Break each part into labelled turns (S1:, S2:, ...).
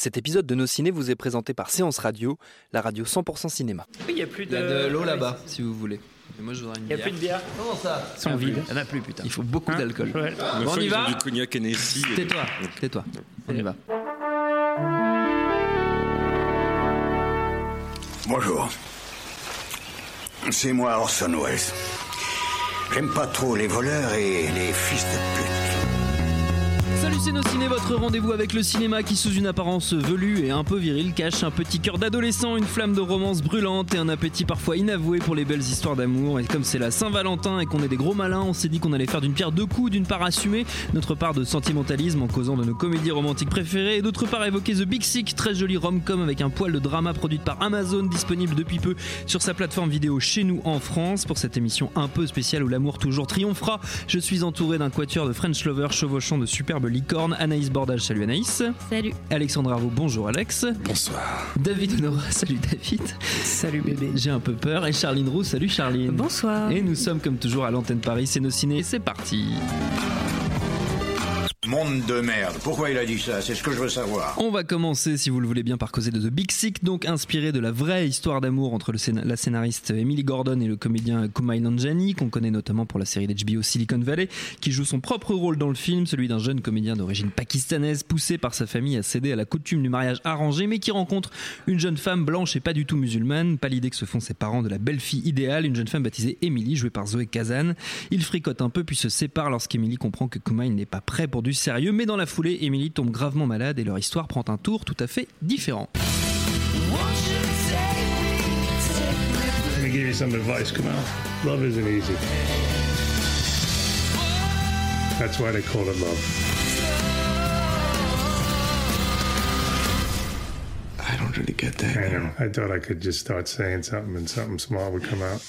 S1: Cet épisode de Nos Ciné vous est présenté par Séance Radio, la radio 100% cinéma.
S2: Oui, il n'y a plus
S1: Il
S2: de,
S1: y a de l'eau là-bas, si vous voulez. Et moi, je voudrais une
S2: Il n'y a
S1: bière.
S2: plus de bière.
S1: Comment ça
S2: Ils sont vides.
S1: Il n'y en a plus, putain. Il faut beaucoup d'alcool.
S2: Ouais.
S1: Bon, on y va
S3: du cognac Hennessy. et-
S1: Tais-toi, tais-toi. On y va.
S4: Bonjour. C'est moi Orson Welles. J'aime pas trop les voleurs et les fils de pute.
S1: Salut c'est nos ciné, votre rendez-vous avec le cinéma qui sous une apparence velue et un peu virile cache un petit cœur d'adolescent, une flamme de romance brûlante et un appétit parfois inavoué pour les belles histoires d'amour. Et comme c'est la Saint-Valentin et qu'on est des gros malins, on s'est dit qu'on allait faire d'une pierre deux coups, d'une part assumer notre part de sentimentalisme en causant de nos comédies romantiques préférées et d'autre part évoquer The Big Sick, très jolie rom-com avec un poil de drama produite par Amazon, disponible depuis peu sur sa plateforme vidéo chez nous en France. Pour cette émission un peu spéciale où l'amour toujours triomphera, je suis entouré d'un quatuor de French lovers chevauchant de superbes Anaïs Bordage, salut Anaïs.
S5: Salut.
S1: Alexandre Arvo, bonjour Alex.
S3: Bonsoir.
S1: David Honora, salut David.
S2: Salut bébé.
S1: J'ai un peu peur. Et Charline Roux, salut Charline.
S5: Bonsoir.
S1: Et nous sommes comme toujours à l'antenne Paris, c'est nos ciné, c'est parti.
S4: Monde de merde. Pourquoi il a dit ça? C'est ce que je veux savoir.
S1: On va commencer, si vous le voulez bien, par causer de The Big Sick, donc inspiré de la vraie histoire d'amour entre la scénariste Emily Gordon et le comédien Kumail Nanjiani, qu'on connaît notamment pour la série d'HBO Silicon Valley, qui joue son propre rôle dans le film, celui d'un jeune comédien d'origine pakistanaise, poussé par sa famille à céder à la coutume du mariage arrangé, mais qui rencontre une jeune femme blanche et pas du tout musulmane, pas l'idée que se font ses parents de la belle fille idéale, une jeune femme baptisée Emily, jouée par Zoé Kazan. Ils fricotent un peu puis se séparent lorsqu'Emily comprend que Kumail n'est pas prêt pour du sérieux, mais dans la foulée, Emily tombe gravement malade et leur histoire prend un tour tout à fait différent.
S6: Let me give you some advice, Kamal. Love isn't easy. That's why they call it love.
S3: I don't really get that.
S6: I know. I thought I could just start saying something and something smart would come out.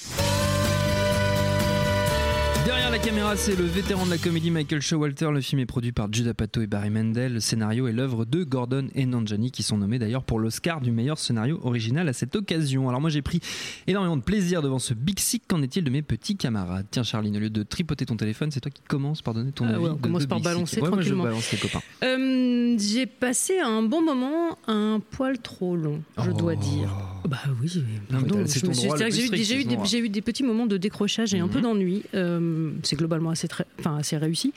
S1: Derrière la caméra, c'est le vétéran de la comédie Michael Showalter. Le film est produit par Judah Pato et Barry Mendel. Le scénario est l'œuvre de Gordon et Nanjani, qui sont nommés d'ailleurs pour l'Oscar du meilleur scénario original à cette occasion. Alors moi, j'ai pris énormément de plaisir devant ce Big Sick. Qu'en est-il de mes petits camarades? Tiens, Charline, au lieu de tripoter ton téléphone, c'est toi qui commences par donner ton
S5: Ah
S1: avis.
S5: ouais, on
S1: de
S5: commence par
S1: Big
S5: balancer
S1: Ouais, moi, je
S5: tranquillement.
S1: balance les copains.
S5: Euh, j'ai passé un bon moment, un poil trop long, je dois
S1: Oh.
S5: dire. Bah oui,
S1: Non, mais c'est ton droit
S5: eu, eu j'ai eu des petits moments de décrochage et un peu
S1: Mhm.
S5: d'ennui. Euh, c'est globalement assez, très, enfin, assez réussi.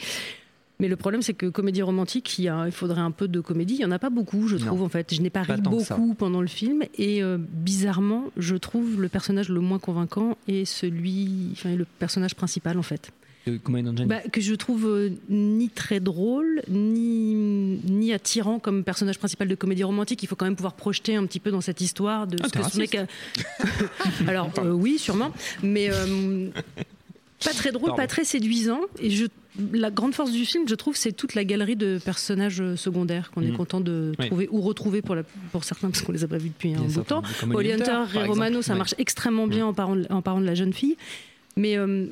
S5: Mais le problème, c'est que comédie romantique, il, y a- il faudrait un peu de comédie. Il n'y en a pas beaucoup, je
S1: Non.
S5: trouve, en fait. Je n'ai pas,
S1: Pas
S5: ri beaucoup pendant le film. Et euh, bizarrement, je trouve le personnage le moins convaincant et celui, enfin, le personnage principal, en fait. Bah, que je trouve euh, ni très drôle, ni, ni attirant comme personnage principal de comédie romantique. Il faut quand même pouvoir projeter un petit peu dans cette histoire de
S1: Ah,
S5: ce que ce mec a... Alors, euh, oui, sûrement. Mais pas très drôle,
S1: Pardon.
S5: pas très séduisant. Et je, la grande force du film, je trouve, c'est toute la galerie de personnages euh, secondaires qu'on est
S1: Mhm.
S5: content de
S1: Oui.
S5: trouver ou retrouver pour, la, pour certains, parce qu'on les a pas vus depuis un bout de temps. Holly Hunter et. Romano, ça marche extrêmement bien en, parlant de, en parlant de la jeune fille. Mais euh,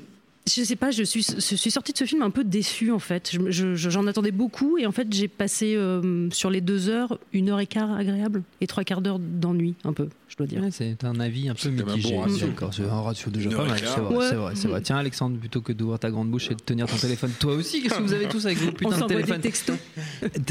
S5: je sais pas, je suis, je suis sortie de ce film un peu déçue en fait. Je- je- je- J'en attendais beaucoup et en fait j'ai passé euh, sur les deux heures une heure et quart agréable et trois quarts d'heure d'ennui un peu, je dois dire.
S1: Ouais, c'est un avis un peu mitigé.
S3: bon.
S1: D'accord, c'est un ratio déjà pas mal. C'est vrai,
S5: Ouais.
S1: c'est vrai. Tiens, Alexandre, plutôt que d'ouvrir ta grande bouche et de tenir ton téléphone, toi aussi, qu'est-ce que vous avez tous avec vos
S5: On
S1: putains de
S5: s'envoie des
S1: téléphones
S5: textos.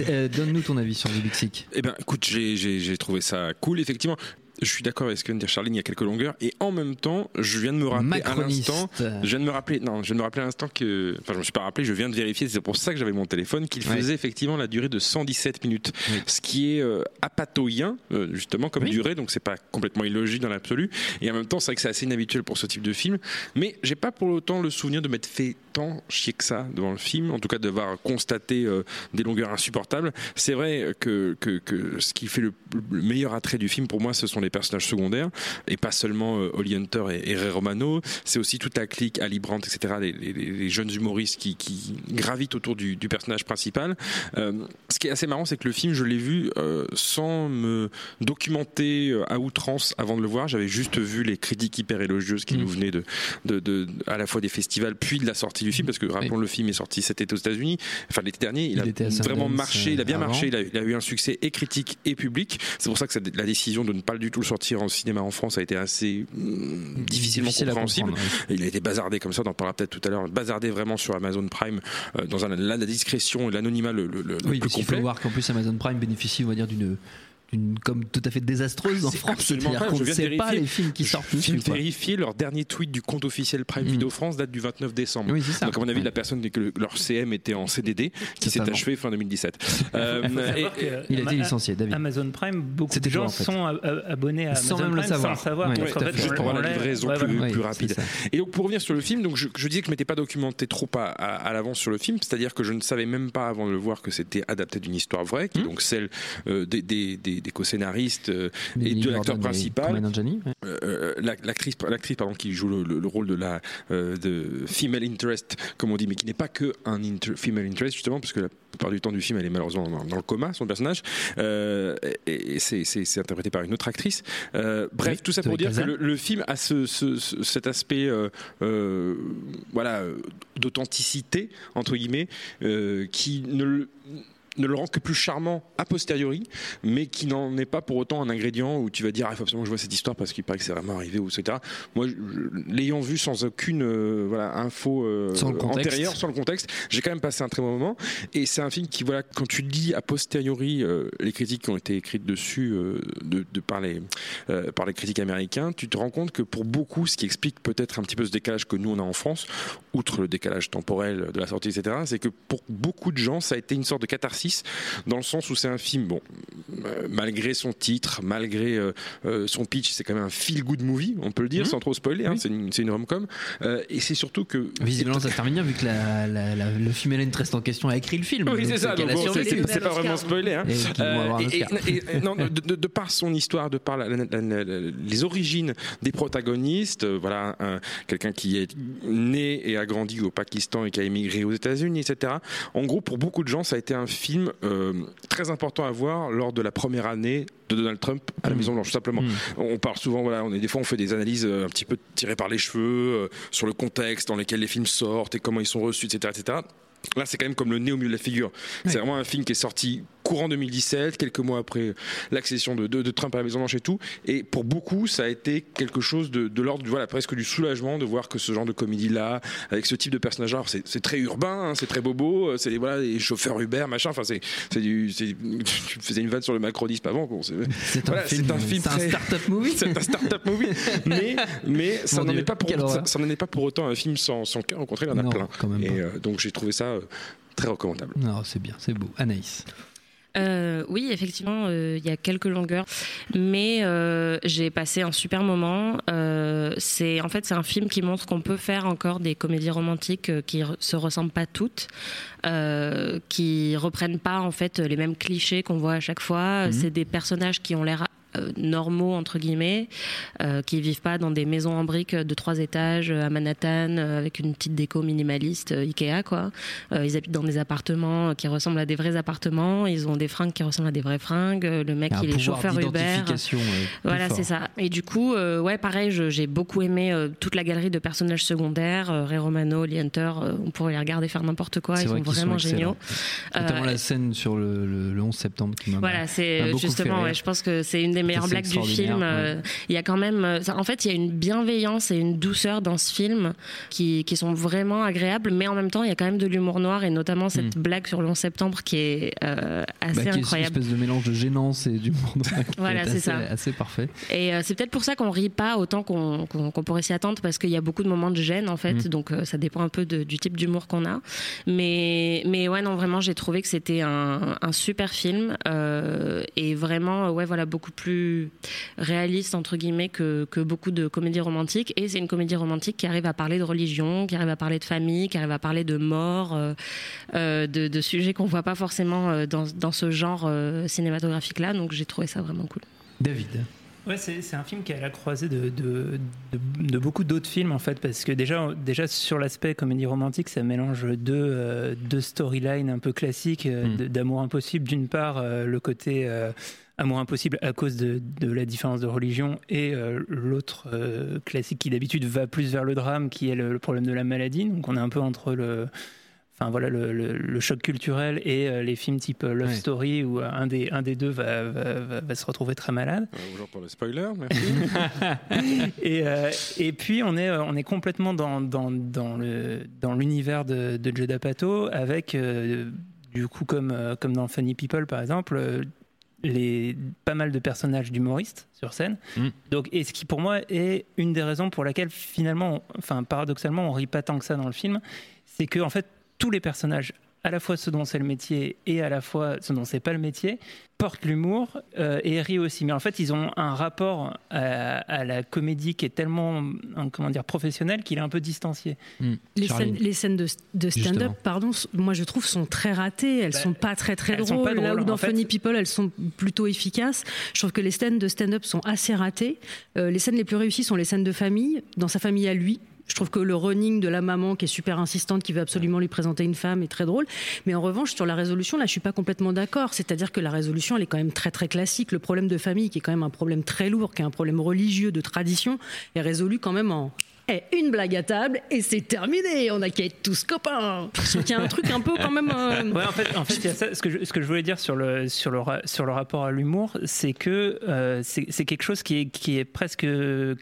S1: Euh, Donne-nous ton avis sur The Big Sick.
S3: Eh ben, écoute, j'ai trouvé ça cool, effectivement. Je suis d'accord avec ce que vient de dire Charline, il y a quelques longueurs. Et en même temps, je viens de me rappeler à l'instant. Je viens de me rappeler, non, je viens de me rappeler à l'instant que, enfin, je me suis pas rappelé, je viens de vérifier, c'est pour ça que j'avais mon téléphone, qu'il
S1: Ouais.
S3: faisait effectivement la durée de 117 minutes.
S1: Oui.
S3: Ce qui est euh, apatoyant, euh, justement, comme
S1: Oui.
S3: durée, donc c'est pas complètement illogique dans l'absolu. Et en même temps, c'est vrai que c'est assez inhabituel pour ce type de film. Mais j'ai pas pour autant le souvenir de m'être fait tant chier que ça devant le film, en tout cas d'avoir constaté euh, des longueurs insupportables. C'est vrai que, que, que ce qui fait le, le meilleur attrait du film pour moi, ce sont les les personnages secondaires et pas seulement euh, Holly Hunter et, et Ray Romano. C'est aussi toute la clique, Ali Brandt, etc. Les, les- les jeunes humoristes qui, qui gravitent autour du, du personnage principal. Euh, ce qui est assez marrant, c'est que le film, je l'ai vu euh, sans me documenter à outrance avant de le voir. J'avais juste vu les critiques hyper élogieuses qui
S1: Mm.
S3: nous venaient de, de, de- à la fois des festivals puis de la sortie du film, parce que rappelons le film est sorti cet été aux États-Unis, enfin l'été dernier. Il,
S1: Il
S3: a
S1: était
S3: vraiment marché, il a bien marché, il a, il a eu un succès et critique et public. C'est pour ça que ça- la décision de ne pas du tout le sortir en cinéma en France a été assez mm, difficilement compréhensible.
S1: ouais.
S3: Il a été bazardé comme ça, on en parlera peut-être tout à l'heure, bazardé vraiment sur Amazon Prime euh, dans un, la, la discrétion et l'anonymat le, le- le
S1: Oui,
S3: plus
S1: parce qu'il faut
S3: complet.
S1: voir qu'en plus Amazon Prime bénéficie, on va dire, d'une d'une com tout à fait désastreuse en France.
S3: absolument pas, je
S1: ne sait pas les films qui sortent
S3: Je viens vérifier leur dernier tweet du compte officiel Prime
S1: Mm.
S3: Video France date du 29 décembre.
S1: Oui, c'est ça.
S3: Donc à mon avis,
S1: Ouais.
S3: la personne dit que leur CM était en CDD, qui s'est achevé fin 2017. Euh,
S1: Il a été licencié, David.
S2: Amazon Prime, beaucoup
S1: C'était
S2: de gens
S1: en fait.
S2: sont abonnés à
S1: Sans
S2: Amazon
S1: même le savoir.
S2: sans savoir.
S1: Ouais,
S2: fait,
S3: juste pour avoir la livraison plus, rapide. Et donc pour revenir sur le film, donc je, disais que je m'étais pas documenté trop à l'avance sur le film, c'est-à-dire que je ne savais même pas avant de le voir que c'était adapté d'une histoire vraie, qui est
S1: Hmm.
S3: donc celle euh, des, des, co-scénaristes euh, et de l'acteur principal. Euh, la- l'actrice l'actrice pardon qui joue le, le- le rôle de la euh, de female interest comme on dit mais qui n'est pas que un inter- female interest justement parce que la plupart du temps du film elle est malheureusement dans, dans le coma son personnage. Euh, et, et c'est interprété par une autre actrice. Euh, bref
S1: Oui,
S3: tout ça pour dire que le, le film a ce, ce- ce- cet aspect euh, euh, voilà euh, d'authenticité entre guillemets euh, qui ne le ne le rend que plus charmant a posteriori, mais qui n'en est pas pour autant un ingrédient où tu vas dire ah, il faut absolument que je vois cette histoire parce qu'il paraît que c'est vraiment arrivé ou etc. Moi, l'ayant vu sans aucune euh, voilà info euh,
S1: Sans
S3: antérieure, sans le contexte, j'ai quand même passé un très bon moment. Et c'est un film qui voilà quand tu lis a posteriori euh, les critiques qui ont été écrites dessus de, de par les par les critiques américains, tu te rends compte que pour beaucoup, ce qui explique peut-être un petit peu ce décalage que nous on a en France, outre le décalage temporel de la sortie, etc., c'est que pour beaucoup de gens, ça a été une sorte de catharsis dans le sens où c'est un film, bon, euh, malgré son titre, malgré euh, euh, son pitch, c'est quand même un feel-good movie, on peut le dire,
S1: Mhm.
S3: sans trop spoiler, hein,
S1: Oui.
S3: c'est une, une rom-com, Euh, et c'est surtout que...
S1: Visiblement, ça se termine bien vu que la, la- la- le female interest en question a écrit le film.
S3: Oui, c'est ça, donc bon, c'est pas vraiment spoilé. Hein.
S1: Et
S3: et- et- non, de, de- de par son histoire, de par la- les origines des protagonistes, voilà, un- quelqu'un qui est né et a grandi au Pakistan et qui a émigré aux États-Unis, etc. En gros, pour beaucoup de gens, ça a été un film euh, très important à voir lors de la première année de Donald Trump à la
S1: Mm.
S3: Maison Blanche, tout simplement.
S1: Mm.
S3: On parle souvent, voilà, on est des fois on fait des analyses euh, un petit peu tirées par les cheveux euh, sur le contexte dans lequel les films sortent et comment ils sont reçus, etc., etc. Là, c'est quand même comme le nez au milieu de la figure. C'est vraiment un film qui est sorti courant 2017, quelques mois après l'accession de, de- de Trump à la Maison Blanche et tout. Et pour beaucoup, ça a été quelque chose de, de l'ordre, voilà, presque du soulagement de voir que ce genre de comédie-là, avec ce type de personnage, alors c'est très urbain, hein, c'est très bobo, euh, c'est des, voilà, des chauffeurs Uber, machin. Enfin, c'est c'est du, tu faisais une vanne sur le macronisme avant. Bon, c'est-
S1: un film,
S3: c'est un film
S1: c'est un
S3: très-
S1: start-up movie.
S3: c'est un start-up movie, mais, mais ça n'en est, pas pour-
S1: quelle
S3: ça,
S1: horreur.
S3: ça n'en est pas pour autant un film sans, sans cœur, au contraire, il y en a
S1: Non,
S3: plein. Et euh, donc j'ai trouvé ça euh, très recommandable.
S1: Non, c'est bien, c'est beau. Anaïs.
S7: Euh, oui, effectivement, euh, il y a quelques longueurs, mais euh, j'ai passé un super moment. C'est en fait c'est un film qui montre qu'on peut faire encore des comédies romantiques qui se ressemblent pas toutes, qui reprennent pas en fait les mêmes clichés qu'on voit à chaque fois.
S1: Mhm.
S7: C'est des personnages qui ont l'air normaux entre guillemets, euh, qui vivent pas dans des maisons en briques de trois étages euh, à Manhattan euh, avec une petite déco minimaliste euh, Ikea quoi. Euh, ils habitent dans des appartements qui ressemblent à des vrais appartements. Ils ont des fringues qui ressemblent à des vraies fringues. Euh, Le mec il est chauffeur Uber.
S1: euh,
S7: Voilà, c'est ça. Et du coup, euh, ouais, pareil, j'ai beaucoup aimé euh, toute la galerie de personnages secondaires. Euh, Ray Romano, Lee Hunter, euh, on pourrait les regarder faire n'importe quoi. Ils
S1: vrai
S7: sont vraiment géniaux.
S1: Notamment
S7: Euh,
S1: la scène sur le, le- le 11 septembre qui m'a
S7: voilà, c'est justement, ouais, je pense que c'est une des meilleures
S1: C'est
S7: blagues du film. Euh, Il y a quand même, euh, en fait, il y a une bienveillance et une douceur dans ce film qui, qui sont vraiment agréables, mais en même temps, il y a quand même de l'humour noir et notamment cette blague sur le 11 septembre qui est euh,
S1: Bah,
S7: assez
S1: qui est une
S7: incroyable.
S1: espèce de mélange de gênance et d'humour noir
S7: Voilà,
S1: est
S7: c'est ça.
S1: assez parfait.
S7: Et euh, c'est peut-être pour ça qu'on rit pas autant qu'on qu'on pourrait s'y attendre parce qu'il y a beaucoup de moments de gêne en fait,
S1: Mm.
S7: donc euh, ça dépend un peu de- du type d'humour qu'on a. Mais mais ouais non vraiment j'ai trouvé que c'était un, un super film et vraiment ouais voilà beaucoup plus réaliste entre guillemets que, que beaucoup de comédies romantiques et c'est une comédie romantique qui arrive à parler de religion, qui arrive à parler de famille, qui arrive à parler de mort, euh, euh, de, de sujets qu'on voit pas forcément euh, dans, dans ce genre cinématographique là donc j'ai trouvé ça vraiment cool.
S1: David.
S2: Ouais, c'est c'est un film qui est à la croisée de, de, de- de beaucoup d'autres films en fait, parce que déjà, déjà sur l'aspect comédie romantique, ça mélange deux, euh, deux storylines un peu classiques euh,
S1: Mm.
S2: d'amour impossible. D'une part, euh, le côté euh, amour impossible à cause de, de la différence de religion, et euh, l'autre euh, classique qui d'habitude va plus vers le drame, qui est le, le problème de la maladie. Donc on est un peu entre le Enfin voilà le, le- le choc culturel et euh, les films type Love
S1: Ouais.
S2: Story où un des un des deux va, va, va- va se retrouver très malade.
S3: Euh, Bonjour pour le spoiler, merci.
S2: Et, euh, et puis on est, on est complètement dans, dans, dans le, dans l'univers de, de Joe D'Apato avec, euh, du coup, comme, comme dans Funny People par exemple, euh, les, pas mal de personnages d'humoristes sur scène.
S1: Mm.
S2: Donc, et ce qui pour moi est une des raisons pour laquelle finalement, on- enfin paradoxalement, on rit pas tant que ça dans le film, c'est que en fait tous les personnages, à la fois ceux dont c'est le métier et à la fois ceux dont c'est pas le métier, portent l'humour euh, et rient aussi. Mais en fait, ils ont un rapport à, à la comédie qui est tellement, hein, comment dire, professionnel qu'il est un peu distancié.
S5: Les scènes, les scènes de, de stand-up, pardon, moi je trouve sont très ratées. Elles
S2: Bah,
S5: sont pas très très
S2: elles sont
S5: drôles. Là où dans
S2: en fait.
S5: Funny People, elles sont plutôt efficaces. Je trouve que les scènes de stand-up sont assez ratées. Euh, les scènes les plus réussies sont les scènes de famille, dans sa famille à lui. Je trouve que le running de la maman qui est super insistante, qui veut absolument lui présenter une femme, est très drôle. Mais en revanche, sur la résolution, là, je suis pas complètement d'accord. C'est-à-dire que la résolution, elle est quand même très très classique. Le problème de famille, qui est quand même un problème très lourd, qui est un problème religieux de tradition, est résolu quand même en Eh, une blague à table et c'est terminé. On a qu'à être tous copains. Qu'il y a un truc un peu quand même. euh,
S2: Ouais, en fait, en fait il y a ça. Ce, que je, ce que je voulais dire sur le, sur le, sur le rapport à l'humour, c'est que euh, c'est c'est quelque chose qui est, qui est presque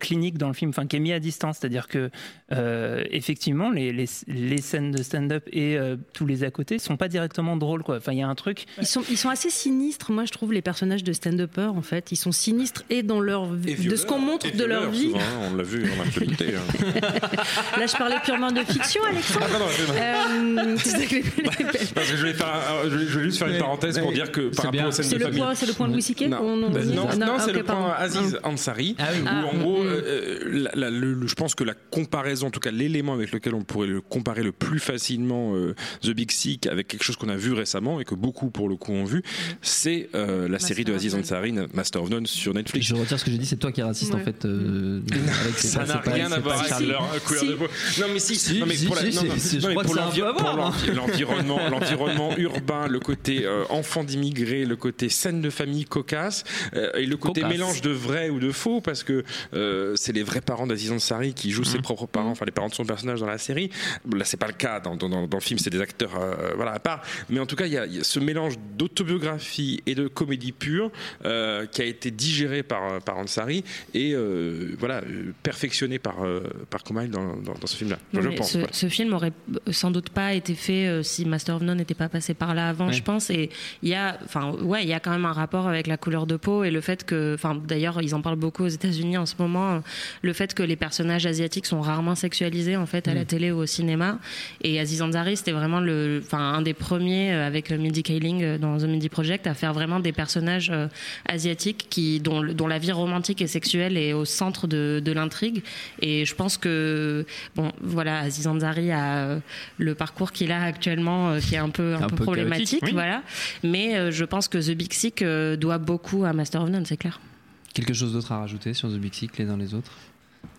S2: clinique dans le film, enfin qui est mis à distance. C'est-à-dire que, euh, effectivement, les, les, les scènes de stand-up et euh, tous les à côté sont pas directement drôles. Quoi. Enfin, il y a un truc.
S5: Ils sont, ils sont assez sinistres, moi je trouve, les personnages de stand-uppers en fait. Ils sont sinistres et dans leur de ce qu'on montre de leur vie.
S3: Souvent, hein, on l'a vu en actualité. hein.
S5: Là je parlais purement de fiction, Alexandre.
S3: Ah, pardon.
S5: Euh,
S3: Parce que je vais, faire un- je vais- je vais juste faire une parenthèse pour dire que
S1: c'est
S3: par rapport aux scènes
S5: c'est
S3: de
S5: le
S3: famille.
S5: point, c'est le point de Louis C.K.
S3: Non, Bah, non,
S5: ah,
S3: non, c'est
S5: ok,
S3: le point
S5: pardon.
S3: Aziz Ansari,
S1: Ah oui.
S3: où
S5: Ah,
S3: en gros,
S5: mm.
S3: euh, la- la- le- le- je pense que la comparaison, en tout cas l'élément avec lequel on pourrait le comparer le plus facilement euh, The Big Sick avec quelque chose qu'on a vu récemment et que beaucoup pour le coup ont vu, c'est euh, la
S5: Master
S3: série de Aziz. Ansari, Master of None sur Netflix.
S1: Je retire ce que j'ai dit, c'est toi qui es raciste en fait. euh,
S3: Ça n'a rien à voir Non, mais si, non, mais pour l'environnement, l'environnement urbain, le côté euh, enfant d'immigrés, le côté scène de famille cocasse, euh, et le côté
S1: Cocasse.
S3: mélange de vrai ou de faux, parce que euh, c'est les vrais parents d'Aziz Ansari qui jouent
S1: Mhm.
S3: ses propres parents, enfin les parents de son personnage dans la série. Là, c'est pas le cas dans, dans- dans- le film, c'est des acteurs voilà à part. Mais en tout cas, il y y a ce mélange d'autobiographie et de comédie pure qui a été digéré par par Ansari et voilà perfectionné par par Kumail dans, dans, dans ce film-là. Je pense.
S7: ce, film aurait sans doute pas été fait euh, si Master of None n'était pas passé par là avant,
S1: Ouais.
S7: je pense. Et il y a, enfin, ouais, il y a quand même un rapport avec la couleur de peau et le fait que, enfin, d'ailleurs, ils en parlent beaucoup aux États-Unis en ce moment, euh, le fait que les personnages asiatiques sont rarement sexualisés en fait à la télé ou au cinéma. Et Aziz Ansari, c'était vraiment le, enfin, un des premiers euh, avec Mindy Kaling euh, dans The Mindy Project à faire vraiment des personnages euh, asiatiques qui, dont, la vie romantique et sexuelle est au centre de, de l'intrigue. Et je pense que, bon, voilà, Aziz Ansari a euh, le parcours qu'il a actuellement, euh, qui est un peu, un
S1: Un
S7: peu,
S1: peu
S7: problématique,
S1: oui.
S7: voilà. Mais euh, je pense que The Big Sick euh, doit beaucoup à Master of None, c'est clair.
S1: Quelque chose d'autre à rajouter sur The Big Sick les uns les autres?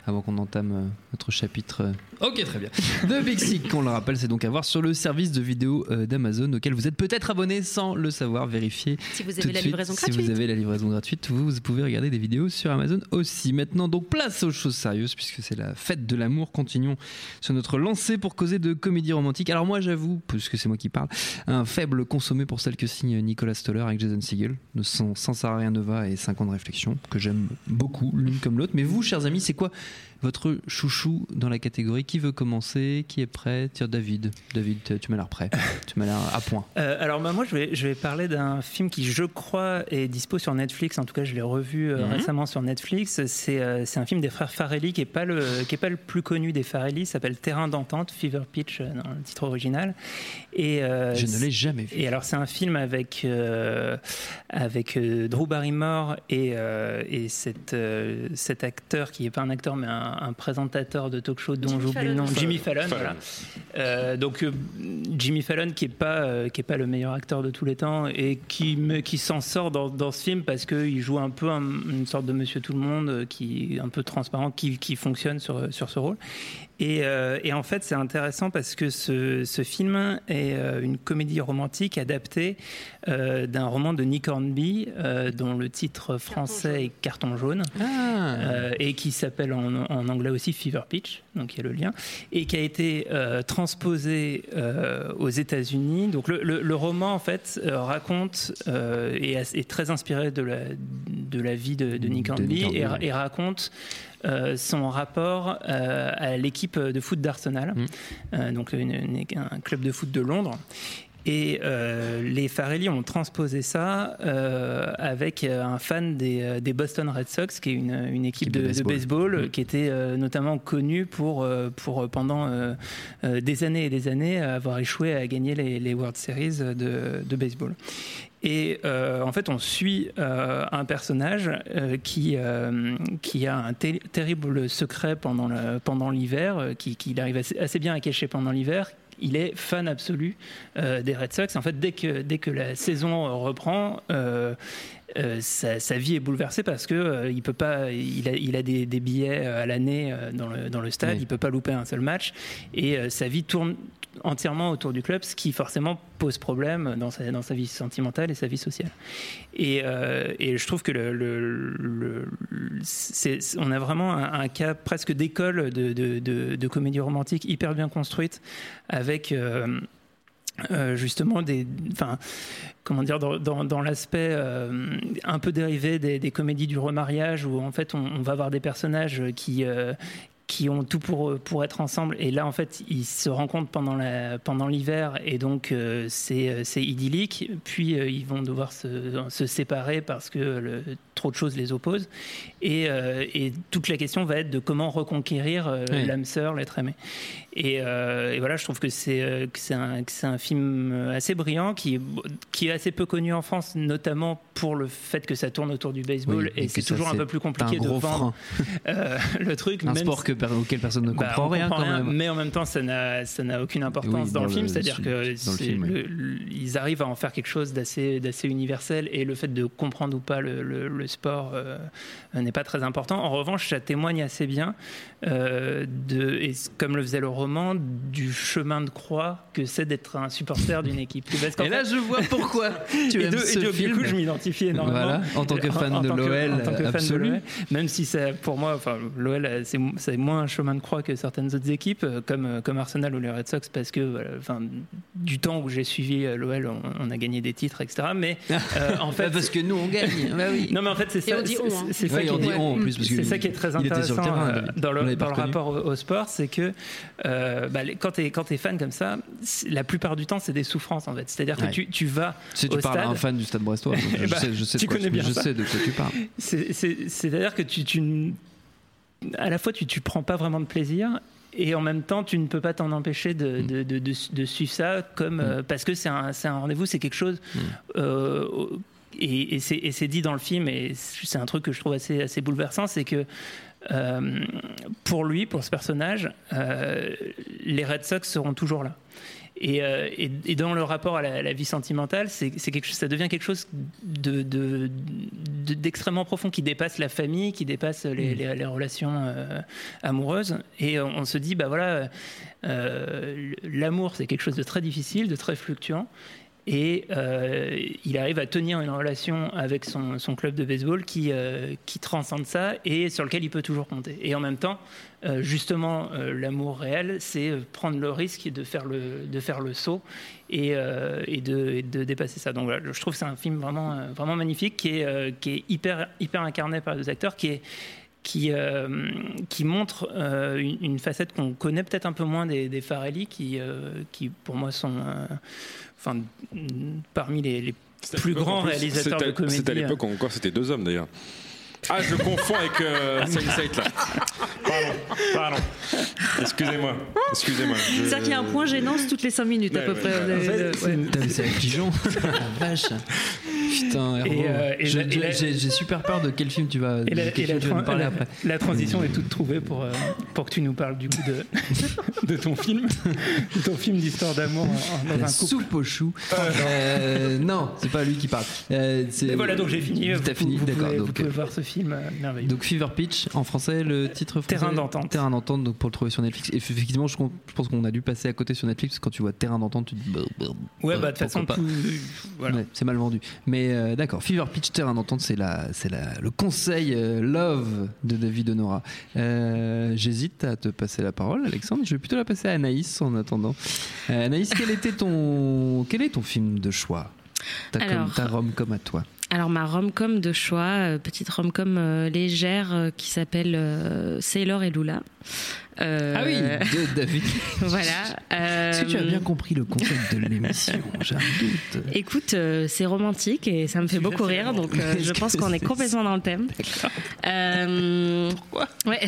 S1: Avant qu'on entame euh, notre chapitre. euh. Ok, très bien. The Big Sick, on le rappelle, c'est donc à voir sur le service de vidéo euh, d'Amazon auquel vous êtes peut-être abonné sans le savoir. Vérifiez
S5: Si vous avez
S1: de
S5: la
S1: suite.
S5: livraison
S1: Si
S5: gratuite.
S1: vous avez la livraison gratuite, vous, vous pouvez regarder des vidéos sur Amazon aussi. Maintenant, donc place aux choses sérieuses puisque c'est la fête de l'amour. Continuons sur notre lancée pour causer de comédie romantique. Alors moi, j'avoue, puisque c'est moi qui parle, un faible consommé pour celle que signe Nicolas Stoller avec Jason Segel, de son Sans Sarah Nova et 5 ans de réflexion, que j'aime beaucoup l'une comme l'autre. Mais vous, chers amis, c'est quoi votre chouchou dans la catégorie Qui veut commencer Qui est prêt? Tiens, David. David, tu m'as l'air prêt. tu m'as l'air à point.
S2: Euh, alors bah, moi je vais, je vais parler d'un film qui je crois est dispo sur Netflix, en tout cas je l'ai revu euh,
S1: Mhm.
S2: récemment sur Netflix, c'est euh, c'est un film des frères Farelli qui est pas le, qui est pas le plus connu des Farelli, s'appelle Terrain d'entente, Fever Pitch dans le titre original. Et,
S1: Je ne l'ai jamais vu.
S2: et alors c'est un film avec avec Drew Barrymore et, et cet, cet acteur qui est pas un acteur mais un, un présentateur de talk show dont
S5: Jimmy
S2: j'oublie le
S5: Fallon.
S2: nom, Jimmy Fallon.
S3: Fallon.
S2: voilà. Euh, donc euh, Jimmy Fallon qui est pas euh, qui est pas le meilleur acteur de tous les temps et qui me, qui s'en sort dans, dans ce film parce qu'il joue un peu un- une sorte de Monsieur Tout le Monde qui est un peu transparent, qui, qui fonctionne sur sur ce rôle. Et, euh, et en fait, c'est intéressant parce que ce, ce film est euh, une comédie romantique adaptée euh, d'un roman de Nick Hornby, euh, dont le titre français est Carton jaune,
S1: Ah.
S2: euh, et qui s'appelle en, en anglais aussi Fever Pitch, donc il y a le lien, et qui a été euh, transposé euh, aux États-Unis. Donc le, le- le roman, en fait, raconte euh, et est, est très inspiré de la, de la vie de, de Nick
S1: De
S2: Hornby
S1: Nick Hornby,
S2: et,
S1: ouais.
S2: et raconte euh, son rapport euh, à l'équipe de foot d'Arsenal,
S1: Mm.
S2: euh, donc une- une- un club de foot de Londres. Et euh, les Farelli ont transposé ça euh, avec un fan des, des Boston Red Sox, qui est une, une équipe
S1: Équipe de
S2: de, de
S1: baseball. Mm.
S2: qui était euh, notamment connue pour, pour pendant des années et des années avoir échoué à gagner les, les World Series de, de baseball. Et euh, en fait, on suit euh, un personnage euh, qui, qui a un ter- terrible secret pendant le- pendant l'hiver, euh, qui, qu'il arrive assez, bien à cacher pendant l'hiver. Il est fan absolu des Red Sox. En fait, dès que, dès que la saison reprend, euh, sa, sa vie est bouleversée parce que euh, il peut pas, il a, il a des, des billets euh, à l'année dans le, dans le stade,
S1: Oui.
S2: il peut pas louper un seul match et euh, sa vie tourne entièrement autour du club, ce qui forcément pose problème dans sa, dans sa vie sentimentale et sa vie sociale. Et, et je trouve que le, le- le- on a vraiment un, un cas presque d'école de, de, de- de comédie romantique hyper bien construite avec. Euh, justement des enfin comment dire dans, dans, dans l'aspect euh, un peu dérivé des, des comédies du remariage où en fait on, on va avoir des personnages qui euh, qui ont tout pour, pour être ensemble. Et là en fait ils se rencontrent pendant la pendant l'hiver et donc c'est c'est idyllique. Puis ils vont devoir se, se séparer parce que le- trop de choses les opposent. Et, et toute la question va être de comment reconquérir
S1: Oui.
S2: l'âme sœur l'être aimé et, euh, et voilà je trouve que c'est euh, c'est un, film assez brillant qui est, qui est assez peu connu en France notamment pour le fait que ça tourne autour du baseball
S1: Oui, et
S2: et
S1: que
S2: c'est
S1: ça,
S2: toujours un peu plus compliqué de vendre euh, le truc
S1: Un
S2: même
S1: sport que, auquel personne ne
S2: bah,
S1: comprend rien
S2: comprend
S1: quand même.
S2: mais en même temps, ça n'a, aucune importance
S1: Oui,
S2: dans,
S1: dans
S2: le film. C'est-à-dire que
S1: dans le
S2: c'est
S1: film, oui.
S2: le- le- ils arrivent à en faire quelque chose d'assez, universel et le fait de comprendre ou pas le, le- le sport euh, n'est pas très important. En revanche, ça témoigne assez bien de, et c- comme le faisait le roman, du chemin de croix que c'est d'être un supporter d'une équipe. Parce
S1: Et là,
S2: fait-
S1: je vois pourquoi tu
S2: et
S1: aimes
S2: de- et
S1: ce
S2: du- du
S1: film.
S2: coup, je m'identifie énormément.
S1: Voilà, en tant que fan
S2: en tant que fan de l'OL, même si c'est pour moi, enfin, l'OL, c'est moins un chemin de croix que certaines autres équipes, euh, comme, euh, comme Arsenal ou les Red Sox, parce que, voilà, enfin, du temps où j'ai suivi euh, l'OL, on, on a gagné des titres, etc. Mais euh, en fait,
S1: Bah, parce que nous on gagne. Bah oui.
S2: non, mais en fait, c'est
S5: Et
S2: ça.
S5: on dit
S2: c'est-
S5: on.
S2: C'est ça
S1: Oui,
S2: qui est-
S1: en
S2: ça qui très intéressant euh, dans le, rapport au, au sport, c'est que euh, bah, quand tu es, fan comme ça, la plupart du temps, c'est des souffrances en fait. C'est-à-dire que
S1: Ouais.
S2: tu, tu vas
S1: Si tu
S2: au
S1: parles à un fan du Stade Brestois, je,
S2: bah,
S1: sais, je sais
S2: tu
S1: de quoi
S2: connais bien
S1: je
S2: ça.
S1: sais de quoi tu parles.
S2: C'est- c'est- C'est-à-dire que tu, tu à la fois tu, tu prends pas vraiment de plaisir et en même temps tu ne peux pas t'en empêcher de,
S1: Mm.
S2: de, de- de- de suivre ça comme euh, parce que c'est un, rendez-vous, c'est quelque chose.
S1: Mm.
S2: euh, et et c'est et c'est dit dans le film et c'est un truc que je trouve assez, assez bouleversant, c'est que euh, pour lui, pour ce personnage, euh, les Red Sox seront toujours là. Et, euh, et- et dans le rapport à la, à la vie sentimentale, c'est c'est quelque chose, ça devient quelque chose de- de- de- d'extrêmement profond qui dépasse la famille, qui dépasse les, les- les relations amoureuses. Et on, on se dit, bah voilà, l'amour c'est quelque chose de très difficile, de très fluctuant. Et euh, il arrive à tenir une relation avec son, club de baseball qui, euh, qui transcende ça et sur lequel il peut toujours compter. Et en même temps, euh, justement, l'amour réel, c'est prendre le risque de faire le, de faire le saut et, et, de, de dépasser ça. Donc voilà, je trouve que c'est un film vraiment, vraiment magnifique qui est, qui est hyper, hyper incarné par les acteurs, qui est qui, euh, qui montre euh, une, une facette qu'on connaît peut-être un peu moins des, des Farelli, qui, euh, qui pour moi sont euh, enfin, parmi les, les plus grands
S3: plus,
S2: réalisateurs de comédie.
S3: C'était à l'époque encore c'était deux hommes d'ailleurs. Ah, je le confonds avec euh, Sunset là. Pardon, pardon. Excusez-moi, excusez-moi. Je-
S5: C'est-à-dire qu'il y a un point gênance toutes les 5 minutes à peu
S3: ouais,
S5: près.
S3: ouais.
S2: c'est
S5: ouais.
S2: une-
S1: T'as vu ça avec Pigeon Vache. Putain,
S2: Et, euh, et
S1: j'ai super peur de quel film tu vas,
S2: Et la, et
S1: tu vas parler
S2: la-
S1: après.
S2: la transition est toute trouvée pour, euh, pour que tu nous parles du coup de, de ton film, de ton film d'histoire d'amour dans
S1: La
S2: un couple.
S1: soupe au chou. Euh, non, c'est pas lui qui parle.
S2: Voilà, donc j'ai fini.
S1: T'as fini, d'accord.
S2: Vous pouvez voir ce film merveilleux.
S1: donc Fever Pitch, en français, le titre français
S2: Terrain d'entente.
S1: Terrain d'entente, donc pour le trouver sur Netflix. Et effectivement, je, pense qu'on a dû passer à côté sur Netflix, quand tu vois Terrain d'entente, tu te dis... bah, bah,
S2: ouais,
S1: bah,
S2: bah de toute façon.
S1: Ouais, c'est mal vendu. Mais euh, d'accord, Fever Pitch, Terrain d'entente, c'est la, c'est la, le conseil euh, love de David Honora. Euh, J'hésite à te passer la parole, Alexandre. Je vais plutôt la passer à Anaïs en attendant. Anaïs, quel était ton, quel est ton film de choix? Ta,
S7: Alors-
S1: ta rom comme à toi.
S7: Alors ma rom-com de choix, petite rom-com légère qui s'appelle Sailor et Lula. Euh,
S1: Ah oui, de David.
S7: voilà.
S1: Est-ce que tu as
S7: euh,
S1: bien compris le concept de l'émission? J'ai un doute.
S7: Écoute, euh, c'est romantique et ça me fait beaucoup rire, donc euh, je pense qu'on est complètement dans le thème. Euh, ouais.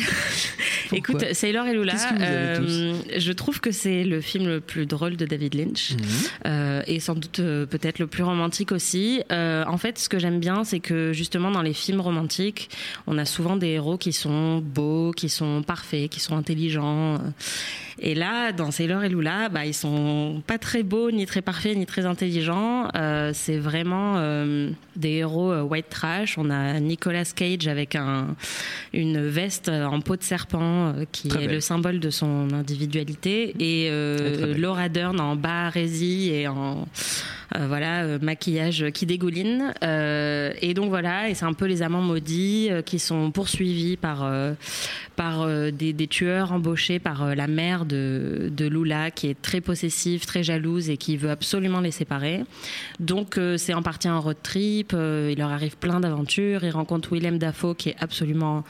S7: Écoute, Sailor et Lula, euh, je trouve que c'est le film le plus drôle de David Lynch
S1: Mhm.
S7: euh, et sans doute euh, peut-être le plus romantique aussi. Euh, en fait, ce que j'aime bien, c'est que justement dans les films romantiques, on a souvent des héros qui sont beaux, qui sont parfaits, qui sont intelligents. Et là, dans Sailor et Lula, bah, ils sont pas très beaux, ni très parfaits, ni très intelligents. Euh, c'est vraiment euh, des héros euh, white trash. On a Nicolas Cage avec un, une veste en peau de serpent qui
S1: Très
S7: est
S1: belle.
S7: le symbole de son individualité. Et euh. Laura Dern en barésie et en voilà euh, maquillage qui dégouline. Euh, et donc voilà, et c'est un peu les amants maudits euh, qui sont poursuivis par euh, par euh, des, tueurs embauchés par euh, la mère de, de Lula qui est très possessive, très jalouse et qui veut absolument les séparer. Donc euh, c'est en partie un road trip, euh, il leur arrive plein d'aventures, ils rencontrent Willem Dafoe qui est absolument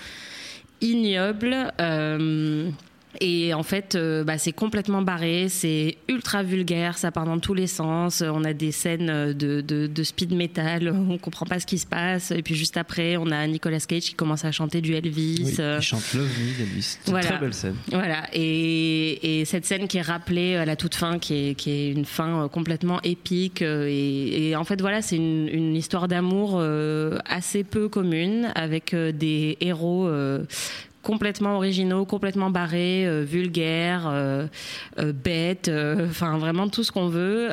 S7: ignoble. euh, et en fait, euh, bah, c'est complètement barré, c'est ultra vulgaire, ça part dans tous les sens. On a des scènes euh, de, de, de speed metal, on comprend pas ce qui se passe. Et puis juste après, on a Nicolas Cage qui commence à chanter du Elvis.
S1: Oui,
S7: euh,
S1: il chante Love Me d'Elvis. C'est une
S7: Voilà.
S1: très belle scène.
S7: voilà, et, et cette scène qui est rappelée à la toute fin, qui est, qui est une fin euh, complètement épique. euh, Et, et en fait, voilà, c'est une, une histoire d'amour euh, assez peu commune, avec euh, des héros euh, complètement originaux, complètement barrés, euh, vulgaires, euh, euh, bêtes, enfin vraiment tout ce qu'on veut.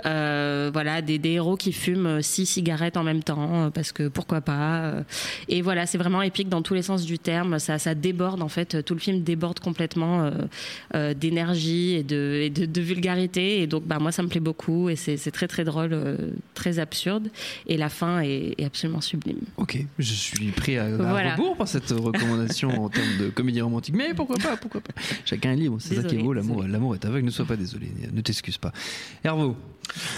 S7: Voilà, des, des héros qui fument six cigarettes en même temps, parce que pourquoi pas. Et voilà, c'est vraiment épique dans tous les sens du terme. Ça, ça déborde en fait, tout le film déborde complètement d'énergie et, de, et de, de vulgarité. Et donc, bah moi, ça me plaît beaucoup et c'est très très drôle, très absurde. Et la fin est, est absolument sublime.
S1: Ok, je suis pris à, à
S7: Voilà.
S1: rebours par cette recommandation en termes de comédie romantique. Mais pourquoi pas, pourquoi pas. Chacun est libre, c'est ça qui est beau, l'amour, est aveugle, ne sois pas désolé, ne t'excuse pas. Hervo,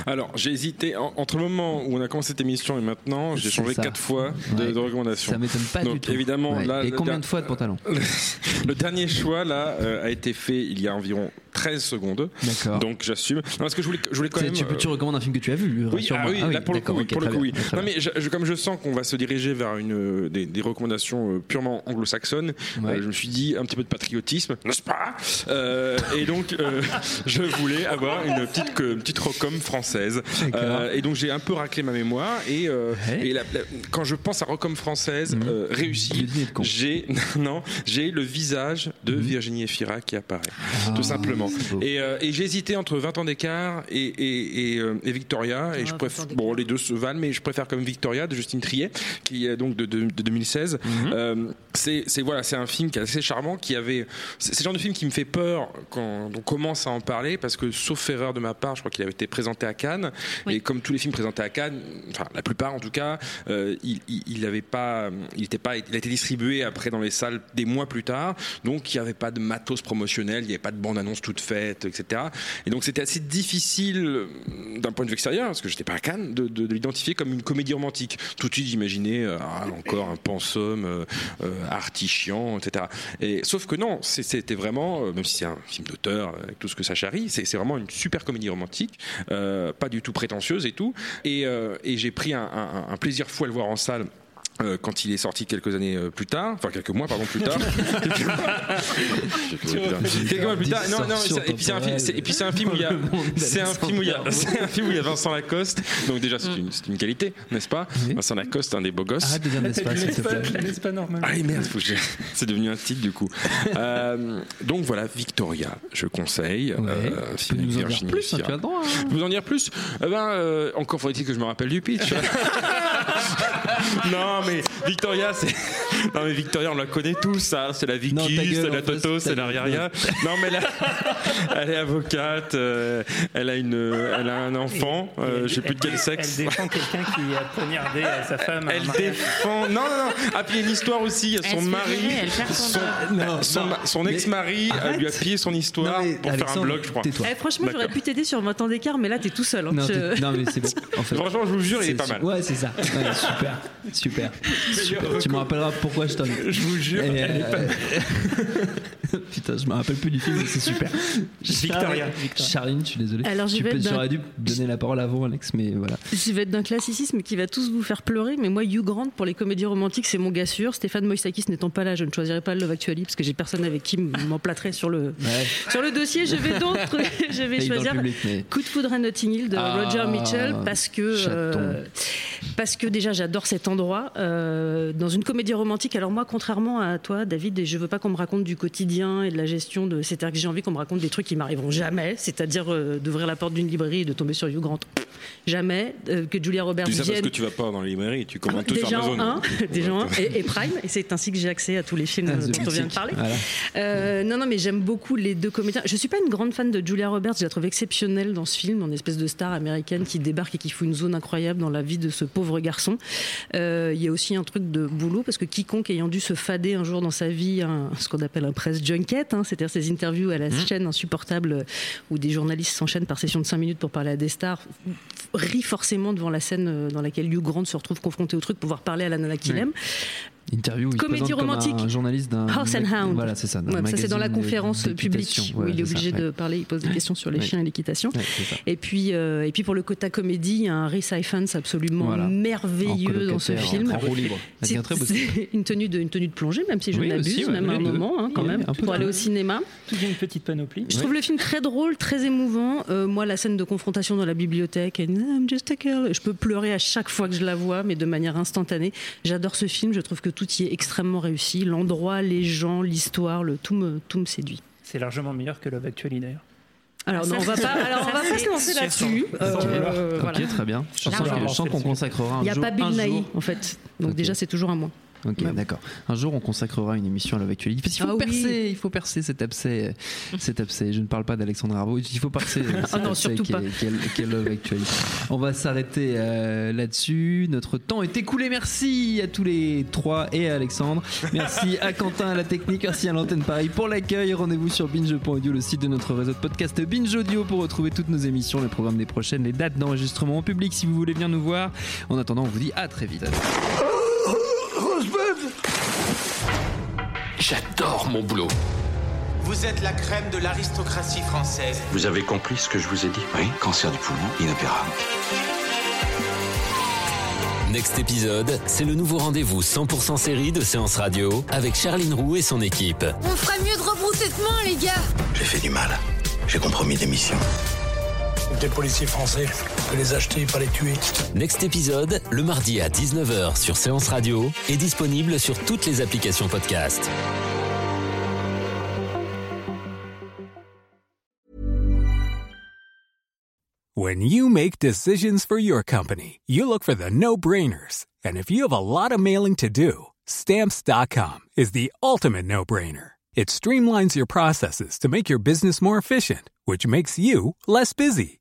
S3: Alors, j'ai hésité en- entre le moment où on a commencé cette émission et maintenant, j'ai changé
S1: ça.
S3: quatre fois de,
S1: Ouais.
S3: de recommandation.
S1: ça m'étonne pas
S3: Donc,
S1: du tout.
S3: évidemment,
S1: Ouais.
S3: là,
S1: Et
S3: le
S1: combien de fois de pantalon
S3: Le dernier choix là euh, a été fait il y a environ 13 secondes.
S1: D'accord.
S3: Donc j'assume. Non, parce que je voulais, je voulais quand même.
S1: tu, peux- tu
S3: euh,
S1: recommandes un film que tu as vu,
S3: oui, ah oui,
S1: Ah
S3: là pour le coup, oui, pour le coup,
S1: bien,
S3: oui. Non mais je- comme je sens qu'on va se diriger vers une euh, des, des recommandations purement anglo-saxonnes,
S1: Ouais.
S3: euh, je me suis dit un petit peu de patriotisme, n'est-ce pas? Euh, Et donc euh, je voulais avoir une petite que- petite recom française. Euh, et donc j'ai un peu raclé ma mémoire et, euh,
S1: Ouais.
S3: et la- la- quand je pense à recom française
S1: Mhm.
S3: euh, réussie, j'ai non j'ai le visage de
S1: Mhm.
S3: Virginie Efira qui apparaît
S1: Ah,
S3: tout simplement. Et, euh, et j'ai hésité entre 20 ans d'écart et, et, et, euh, et Victoria. Et
S7: Ah,
S3: je
S7: 20
S3: préfère, bon, les deux se valent, mais je préfère comme Victoria de Justine Triet, qui est donc de, de- de 2016.
S1: Mhm.
S3: Euh, c'est, c'est voilà, c'est un film qui est assez charmant, qui avait. C'est, c'est le genre de film qui me fait peur quand on commence à en parler, parce que sauf erreur de ma part, je crois qu'il avait été présenté à Cannes.
S7: Oui.
S3: Et comme tous les films présentés à Cannes, enfin la plupart en tout cas, euh, il, il, il avait pas, il était pas, il a été distribué après dans les salles des mois plus tard. Donc il n'y avait pas de matos promotionnel, il n'y avait pas de bande-annonce toute faite, etc. Et donc c'était assez difficile d'un point de vue extérieur, parce que j'étais pas à Cannes, de, de- de l'identifier comme une comédie romantique. Tout de suite j'imaginais euh, ah, encore un pensum euh, euh, artichiant, etc. Et sauf que non, c'était vraiment, même si c'est un film d'auteur avec tout ce que ça charrie, c'est vraiment une super comédie romantique, pas du tout prétentieuse et tout. Et, euh, j'ai pris un, un- plaisir fou à le voir en salle euh, quand il est sorti quelques années euh, plus tard, enfin quelques mois pardon plus tard. quelques mois plus tard. Non, non, et puis c'est un film, c'est- et puis c'est un film où il y a, c'est un film où il y a, c'est un film où il y a Vincent Lacoste. Donc déjà c'est une, c'est une qualité, n'est-ce pas? Vincent Lacoste, un des beaux gosses.
S1: Arrête de dire n'est-ce pas, s'il te plaît.
S2: N'est-ce pas normal
S3: Ah merde, faut que je- c'est devenu un titre du coup. Euh, donc voilà, Victoria, je conseille.
S1: Ouais.
S3: Euh, un
S1: Tu
S3: film
S1: peux nous en dire plus, hein,
S3: Fira.
S1: tu as le droit. hein.
S3: Vous en dire plus? Eh ben, euh, Encore faut-il que je me rappelle du pitch. non, mais Victoria, c'est. Non, mais Victoria, on la connaît tous, ça. C'est la Vicky, c'est la Toto, c'est la. Riaria. Non, mais là, elle est avocate, euh, elle, a une, elle a un enfant, euh, je sais plus de quel sexe.
S2: Elle défend quelqu'un qui a poignardé à sa femme.
S3: Elle défend. Non, non, non. Ah, puis il y a une histoire aussi. Il y a
S7: Elle
S3: son mari.
S7: son
S3: son,
S1: Non,
S3: son,
S1: non.
S3: son
S1: Mais
S3: ex-mari euh, lui a pillé son histoire
S1: Non,
S3: pour faire un blog, je crois.
S5: Eh, franchement, j'aurais pu t'aider sur 20 ans d'écart, mais là, t'es tout seul. hein.
S1: Non,
S5: Je-
S1: t'es- non, mais c'est bon. En fait,
S3: Franchement, je vous jure, il est pas mal.
S1: Ouais, c'est ça. Ouais, super, super. Super. Tu me rappelleras pourquoi je t'en.
S3: Je vous jure,
S1: Et,
S3: elle est pas
S1: euh, Putain, je me rappelle plus du film, mais c'est super.
S2: Victoria.
S1: Charline, Charline, je suis désolé.
S5: Alors, j'y
S1: tu
S5: vais
S1: peux,
S5: d'un-
S1: j'aurais dû donner la parole avant, Alex, mais voilà.
S5: Je vais être d'un classicisme qui va tous vous faire pleurer, mais moi, Hugh Grant, pour les comédies romantiques, c'est mon gars sûr. Stéphane Moïsakis n'étant pas là, je ne choisirai pas Love Actually, parce que j'ai personne avec qui m'emplâtrer sur le,
S1: Ouais.
S5: sur le dossier. Je vais donc je vais choisir
S1: public, mais-
S5: Coup de foudre à Notting Hill de
S1: Ah,
S5: Roger Mitchell, parce que, euh, parce que déjà, j'adore cet endroit. Euh, dans une comédie romantique, alors moi, contrairement à toi, David, et je veux pas qu'on me raconte du quotidien et de la gestion de. C'est-à-dire que j'ai envie qu'on me raconte des trucs qui m'arriveront jamais, c'est-à-dire euh, d'ouvrir la porte d'une librairie et de tomber sur Hugh Grant. Jamais. Euh, que Julia Roberts
S3: Tu sais parce que tu vas pas dans les librairies, tu commandes tout sur Amazon.
S5: 1, déjà un, et, et Prime, et c'est ainsi que j'ai accès à tous les films
S1: Ah,
S5: dont on vient de parler.
S1: Voilà.
S5: Euh, non, non, mais j'aime beaucoup les deux comédiens. Je suis pas une grande fan de Julia Roberts, je la trouve exceptionnelle dans ce film, en espèce de star américaine qui débarque et qui fout une zone incroyable dans la vie de ce pauvre garçon. Euh, Il y a aussi un truc de boulot, parce que quiconque ayant dû se fader un jour dans sa vie, un- ce qu'on appelle un press junket, hein, c'est-à-dire ces interviews à la chaîne insupportables euh, où des journalistes s'enchaînent par session de 5 minutes pour parler à des stars, rit forcément devant la scène euh, dans laquelle Hugh Grant se retrouve confronté au truc, pouvoir parler à la nana qu'il aime.
S1: Interview où il
S5: Comédie romantique.
S1: un journaliste d'un.
S5: House and Hound.
S1: Voilà, c'est ça.
S5: Ouais, ça c'est dans la conférence publique
S1: Ouais,
S5: où il est
S1: ça,
S5: obligé
S1: ouais.
S5: de parler, il pose des questions sur les
S1: Ouais.
S5: chiens et l'équitation. Et puis, euh, et puis pour le quota comédie, il y a un Rhys Ifans absolument
S1: Voilà.
S5: Merveilleux dans ce film.
S1: C'est
S5: C'est
S1: un très beau film.
S5: c'est une tenue de une tenue de plongée, même si je
S1: Oui,
S5: m'abuse, même à un
S1: deux.
S5: moment, hein, quand même, pour aller au cinéma.
S2: D'une petite panoplie.
S5: Je trouve le film très drôle, très émouvant. Euh, moi, la scène de confrontation dans la bibliothèque, et, I'm just a girl. je peux pleurer à chaque fois que je la vois, mais de manière instantanée. J'adore ce film. Je trouve que tout y est extrêmement réussi. L'endroit, les gens, l'histoire, le tout me tout me séduit.
S2: C'est largement meilleur que Love Actually d'ailleurs.
S5: Alors non, on va pas, alors on va pas se lancer là-dessus. Euh,
S2: Ok.
S5: voilà.
S1: Très bien. Je sens, qu'on consacrera un
S5: Il n'y a
S1: jour.
S5: pas Bill
S1: un
S5: Nighy en fait. Donc déjà c'est toujours à moi.
S1: Ok,
S5: Ouais.
S1: d'accord. Un jour, on consacrera une émission à Love Actually. Parce qu'il faut
S5: Ah oui.
S1: percer, il faut percer cet abcès, cet abcès. Je ne parle pas d'Alexandre Arvo. Il faut percer cet
S5: Ah non,
S1: abcès
S5: surtout
S1: qui est-
S5: pas.
S1: qui est- qui est Love Actually. On va s'arrêter euh, là-dessus. Notre temps est écoulé. Merci à tous les trois et à Alexandre. Merci à Quentin à la technique. Merci à l'antenne Paris pour l'accueil. Rendez-vous sur binge.audio, le site de notre réseau de podcast Binge Audio pour retrouver toutes nos émissions, le programme des prochaines, les dates d'enregistrement en public si vous voulez venir nous voir. En attendant, on vous dit à très vite.
S8: J'adore mon boulot.
S9: Vous êtes la crème de l'aristocratie française.
S4: Vous avez compris ce que je vous ai dit? Oui, cancer du poumon, inopérable.
S8: Next épisode, c'est le nouveau rendez-vous 100% série de Séance Radio avec Charline Roux et son équipe.
S10: On ferait mieux de rebrousser chemin, les gars
S4: J'ai fait du mal. J'ai compromis des missions.
S6: Des policiers français, peut les acheter, pas les tuer.
S8: Next épisode, le mardi à 19h sur Séance Radio, est disponible sur toutes les applications podcast.
S11: When you make decisions for your company, you look for the no-brainers. And if you have a lot of mailing to do, stamps.com is the ultimate no-brainer. It streamlines your processes to make your business more efficient, which makes you less busy.